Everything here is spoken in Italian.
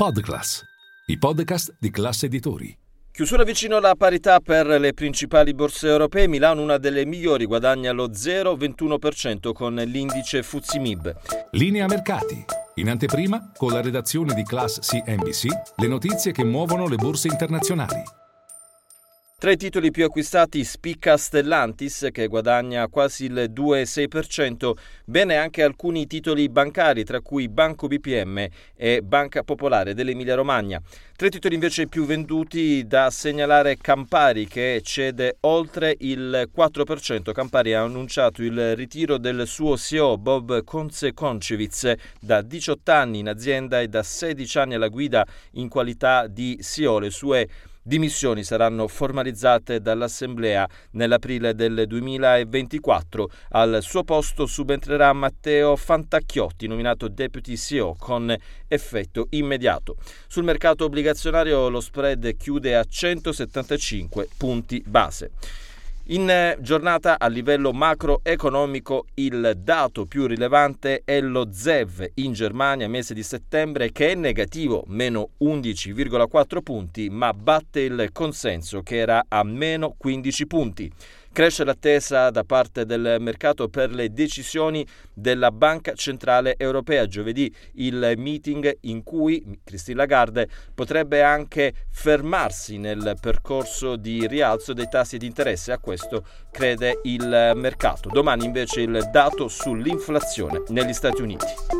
Podclass, i podcast di classe editori. Chiusura vicino alla parità per le principali borse europee, Milano una delle migliori, guadagna lo 0,21% con l'indice Fuzimib. Linea mercati. In anteprima, con la redazione di Class CNBC, le notizie che muovono le borse internazionali. Tra i titoli più acquistati spicca Stellantis che guadagna quasi il 2,6%, bene anche alcuni titoli bancari tra cui Banco BPM e Banca Popolare dell'Emilia Romagna. Tra i titoli invece più venduti da segnalare Campari che cede oltre il 4%. Campari ha annunciato il ritiro del suo CEO Bob Konce-Koncevic da 18 anni in azienda e da 16 anni alla guida in qualità di CEO. Le sue dimissioni saranno formalizzate dall'Assemblea nell'aprile del 2024. Al suo posto subentrerà Matteo Fantacchiotti, nominato Deputy CEO con effetto immediato. Sul mercato obbligazionario lo spread chiude a 175 punti base. In giornata a livello macroeconomico il dato più rilevante è lo ZEV in Germania mese di settembre che è negativo, meno 11,4 punti, ma batte il consenso che era a meno 15 punti. Cresce l'attesa da parte del mercato per le decisioni della Banca Centrale Europea. Giovedì il meeting in cui Christine Lagarde potrebbe anche fermarsi nel percorso di rialzo dei tassi di interesse. A questo crede il mercato. Domani invece il dato sull'inflazione negli Stati Uniti.